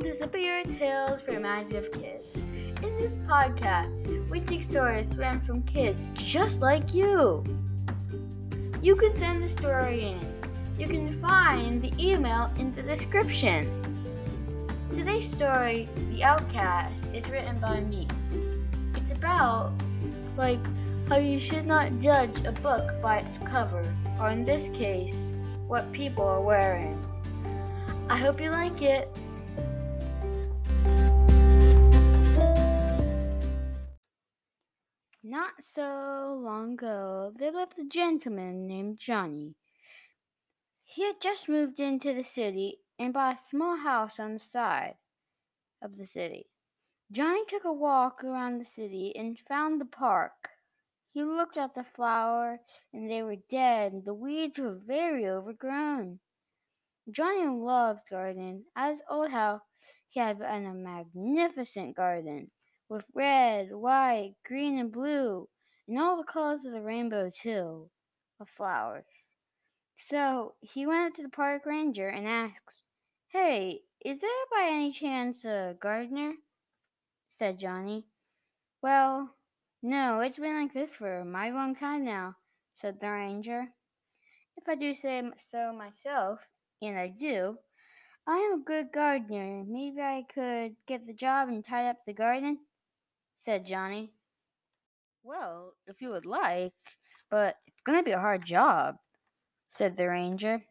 to Superior Tales for Imaginative Kids. In this podcast, we take stories written from kids just like you. You can send the story in. You can find the email in the description. Today's story, The Outcast, is written by me. It's about, like, how you should not judge a book by its cover, or in this case, what people are wearing. I hope you like it. So long ago, there lived a gentleman named Johnny. He had just moved into the city and bought a small house on the side of the city. Johnny took a walk around the city and found the park. He looked at the flowers, and they were dead, and the weeds were very overgrown. Johnny loved gardening. At his old house, he had a magnificent garden with red, white, green, and blue, and all the colors of the rainbow, too, of flowers. So he went up to the park ranger and asked, Hey, is there by any chance a gardener? said Johnny. Well, no, it's been like this for a mighty long time now, said the ranger. If I do say so myself, and I do. I am a good gardener. Maybe I could get the job and tie up the garden, said Johnny. Well, if you would like, but it's going to be a hard job, said the ranger.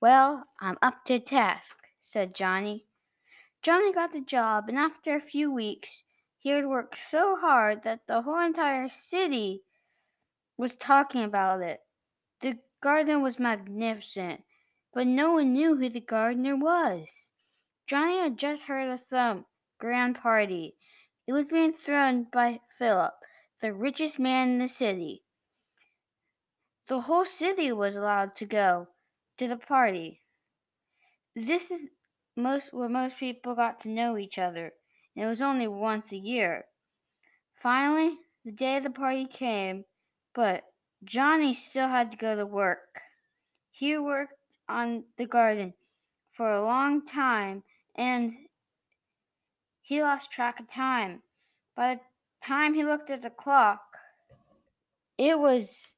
Well, I'm up to the task, said Johnny. Johnny got the job, and after a few weeks, he had worked so hard that the whole entire city was talking about it. The garden was magnificent, but no one knew who the gardener was. Johnny had just heard of some grand party. It was being thrown by Philip, the richest man in the city. The whole city was allowed to go to the party. This is most where most people got to know each other, and it was only once a year. Finally, the day of the party came, but Johnny still had to go to work. He worked on the garden for a long time and he lost track of time. By the time he looked at the clock, it was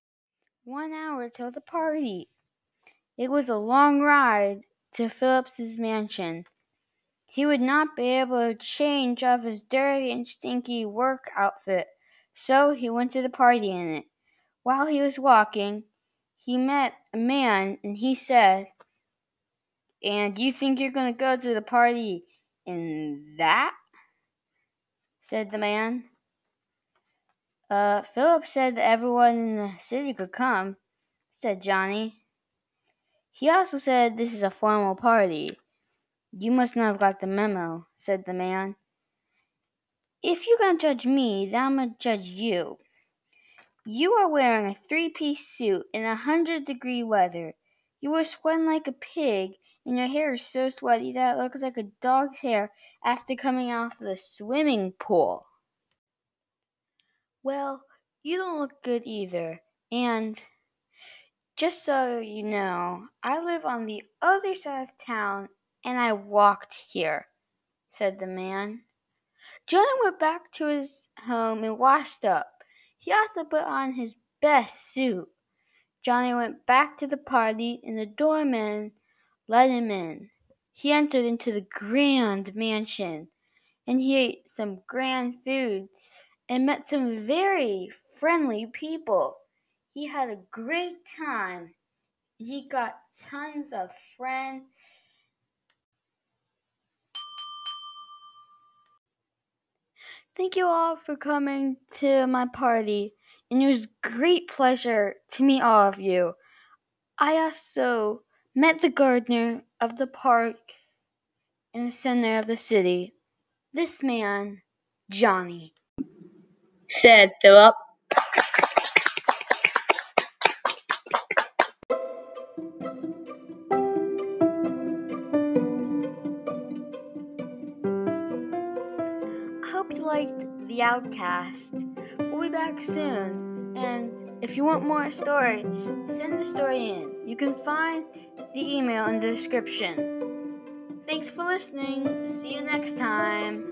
one hour till the party. It was a long ride to Phillips's mansion. He would not be able to change off his dirty and stinky work outfit, so he went to the party in it. While he was walking, he met a man and he said, And you think you're going to go to the party in that? said the man. Uh, Philip said that everyone in the city could come, said Johnny. He also said this is a formal party. You must not have got the memo, said the man. If going to judge me, then I'm going to judge you. You are wearing a three piece suit in a hundred degree weather. You are sweating like a pig, and your hair is so sweaty that it looks like a dog's hair after coming off the swimming pool. Well, you don't look good either, and just so you know, I live on the other side of town and I walked here, said the man. Johnny went back to his home and washed up. He also put on his best suit. Johnny went back to the party, and the doorman let him in. He entered into the grand mansion, and he ate some grand food and met some very friendly people. He had a great time. And he got tons of friends. Thank you all for coming to my party, and it was great pleasure to meet all of you. I also met the gardener of the park in the center of the city. This man, Johnny, said Philip. hope you liked The Outcast. We'll be back soon. And if you want more stories, send the story in. You can find the email in the description. Thanks for listening. See you next time.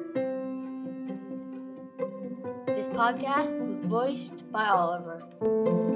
This podcast was voiced by Oliver.